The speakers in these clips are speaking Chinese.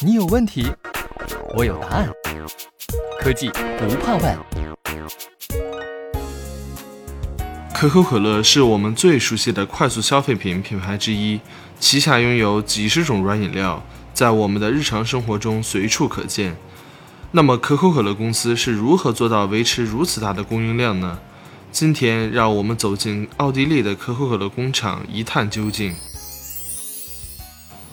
你有问题，我有答案。科技不怕问。可口可乐是我们最熟悉的快速消费品品牌之一，旗下拥有几十种软饮料，在我们的日常生活中随处可见。那么，可口可乐公司是如何做到维持如此大的供应量呢？今天，让我们走进奥地利的可口可乐工厂，一探究竟。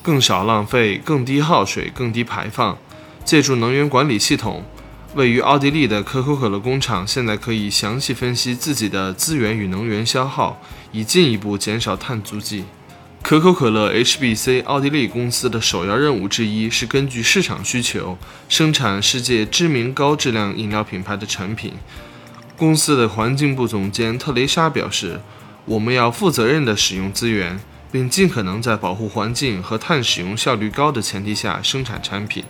更少浪费，更低耗水，更低排放。借助能源管理系统，位于奥地利的可口可乐工厂现在可以详细分析自己的资源与能源消耗，以进一步减少碳足迹。可口可乐 HBC 奥地利公司的首要任务之一是根据市场需求生产世界知名高质量饮料品牌的产品。公司的环境部总监特蕾莎表示：“我们要负责任地使用资源，并尽可能在保护环境和碳使用效率高的前提下生产产品。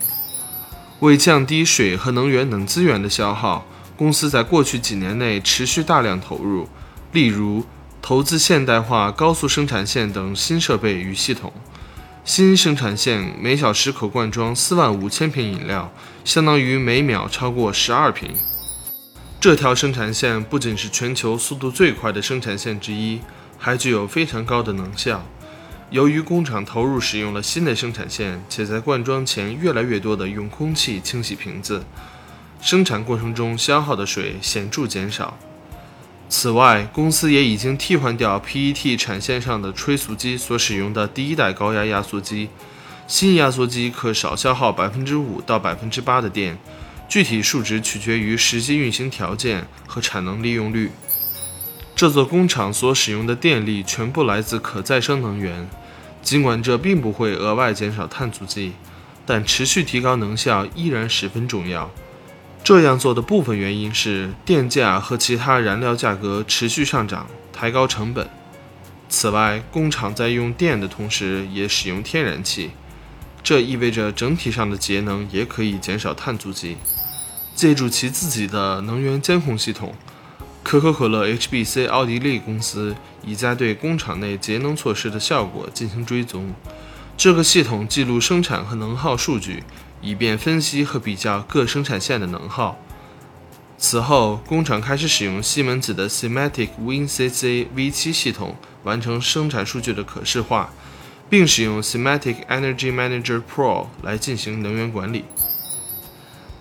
为降低水和能源等资源的消耗，公司在过去几年内持续大量投入，例如投资现代化高速生产线等新设备与系统。新生产线每小时可灌装四万五千瓶饮料，相当于每秒超过十二瓶。”这条生产线不仅是全球速度最快的生产线之一，还具有非常高的能效。由于工厂投入使用了新的生产线，且在灌装前越来越多地用空气清洗瓶子，生产过程中消耗的水显著减少。此外，公司也已经替换掉 PET 产线上的吹塑机所使用的第一代高压压缩机，新压缩机可少消耗百分之五到百分之八的电。具体数值取决于实际运行条件和产能利用率。这座工厂所使用的电力全部来自可再生能源，尽管这并不会额外减少碳足迹，但持续提高能效依然十分重要。这样做的部分原因是电价和其他燃料价格持续上涨，抬高成本。此外，工厂在用电的同时也使用天然气，这意味着整体上的节能也可以减少碳足迹。借助其自己的能源监控系统，可口可乐 HBC 奥地利公司已在对工厂内节能措施的效果进行追踪。这个系统记录生产和能耗数据，以便分析和比较各生产线的能耗。此后，工厂开始使用西门子的 Sematic WinCC V7 系统完成生产数据的可视化，并使用 Sematic Energy Manager Pro 来进行能源管理。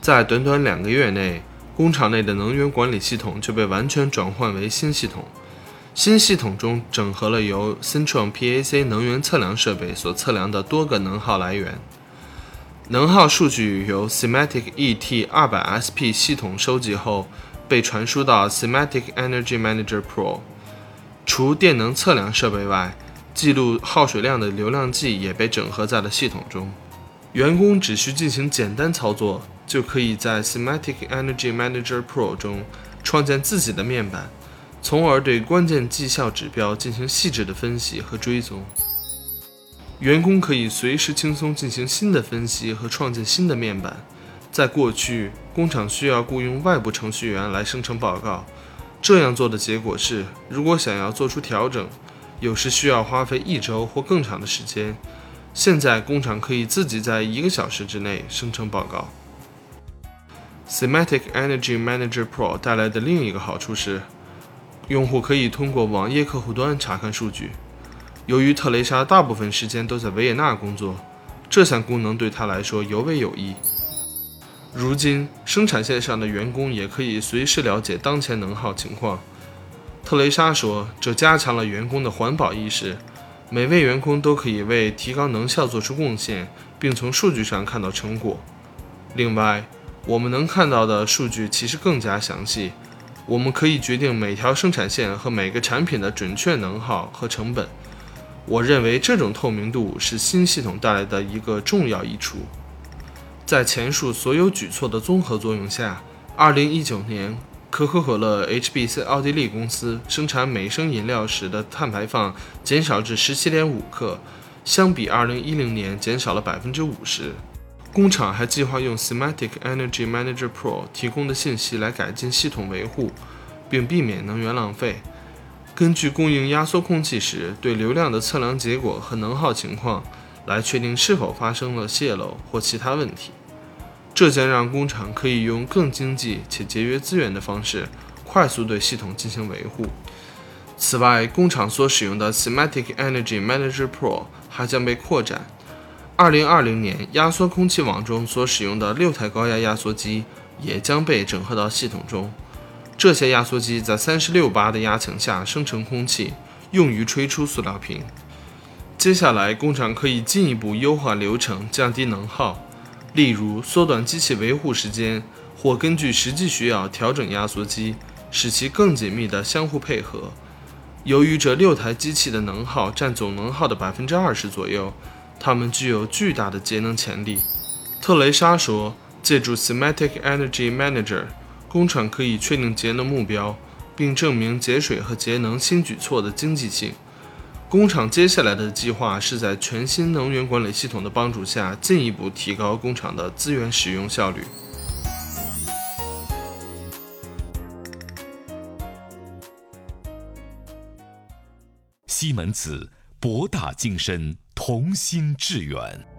在短短两个月内，工厂内的能源管理系统就被完全转换为新系统。新系统中整合了由 Centron PAC 能源测量设备所测量的多个能耗来源。能耗数据由 Semantic ET 200SP 系统收集后，被传输到 Semantic Energy Manager Pro。除电能测量设备外，记录耗水量的流量计也被整合在了系统中。员工只需进行简单操作。就可以在 Semantic Energy Manager Pro 中创建自己的面板，从而对关键绩效指标进行细致的分析和追踪。员工可以随时轻松进行新的分析和创建新的面板。在过去，工厂需要雇佣外部程序员来生成报告，这样做的结果是，如果想要做出调整，有时需要花费一周或更长的时间。现在，工厂可以自己在一个小时之内生成报告。Semantic Energy Manager Pro 带来的另一个好处是，用户可以通过网页客户端查看数据。由于特蕾莎大部分时间都在维也纳工作，这项功能对她来说尤为有益。如今，生产线上的员工也可以随时了解当前能耗情况。特蕾莎说，这加强了员工的环保意识。每位员工都可以为提高能效做出贡献，并从数据上看到成果。另外，我们能看到的数据其实更加详细，我们可以决定每条生产线和每个产品的准确能耗和成本。我认为这种透明度是新系统带来的一个重要益处。在前述所有举措的综合作用下，2019年可口可乐 HBC 奥地利公司生产每升饮料时的碳排放减少至17.5克，相比2010年减少了50%。工厂还计划用 Semantic Energy Manager Pro 提供的信息来改进系统维护，并避免能源浪费。根据供应压缩空气时对流量的测量结果和能耗情况，来确定是否发生了泄漏或其他问题。这将让工厂可以用更经济且节约资源的方式，快速对系统进行维护。此外，工厂所使用的 Semantic Energy Manager Pro 还将被扩展。2020年，压缩空气网中所使用的六台高压压缩机也将被整合到系统中。这些压缩机在36巴的压强下生成空气，用于吹出塑料瓶。接下来，工厂可以进一步优化流程，降低能耗。例如，缩短机器维护时间，或根据实际需要调整压缩机，使其更紧密地相互配合。由于这六台机器的能耗占总能耗的百分之二十左右，它们具有巨大的节能潜力。特蕾莎说：“借助 Semantic Energy Manager，工厂可以确定节能目标，并证明节水和节能新举措的经济性。”工厂接下来的计划是在全新能源管理系统的帮助下，进一步提高工厂的资源使用效率。西门子，博大精深，同心致远。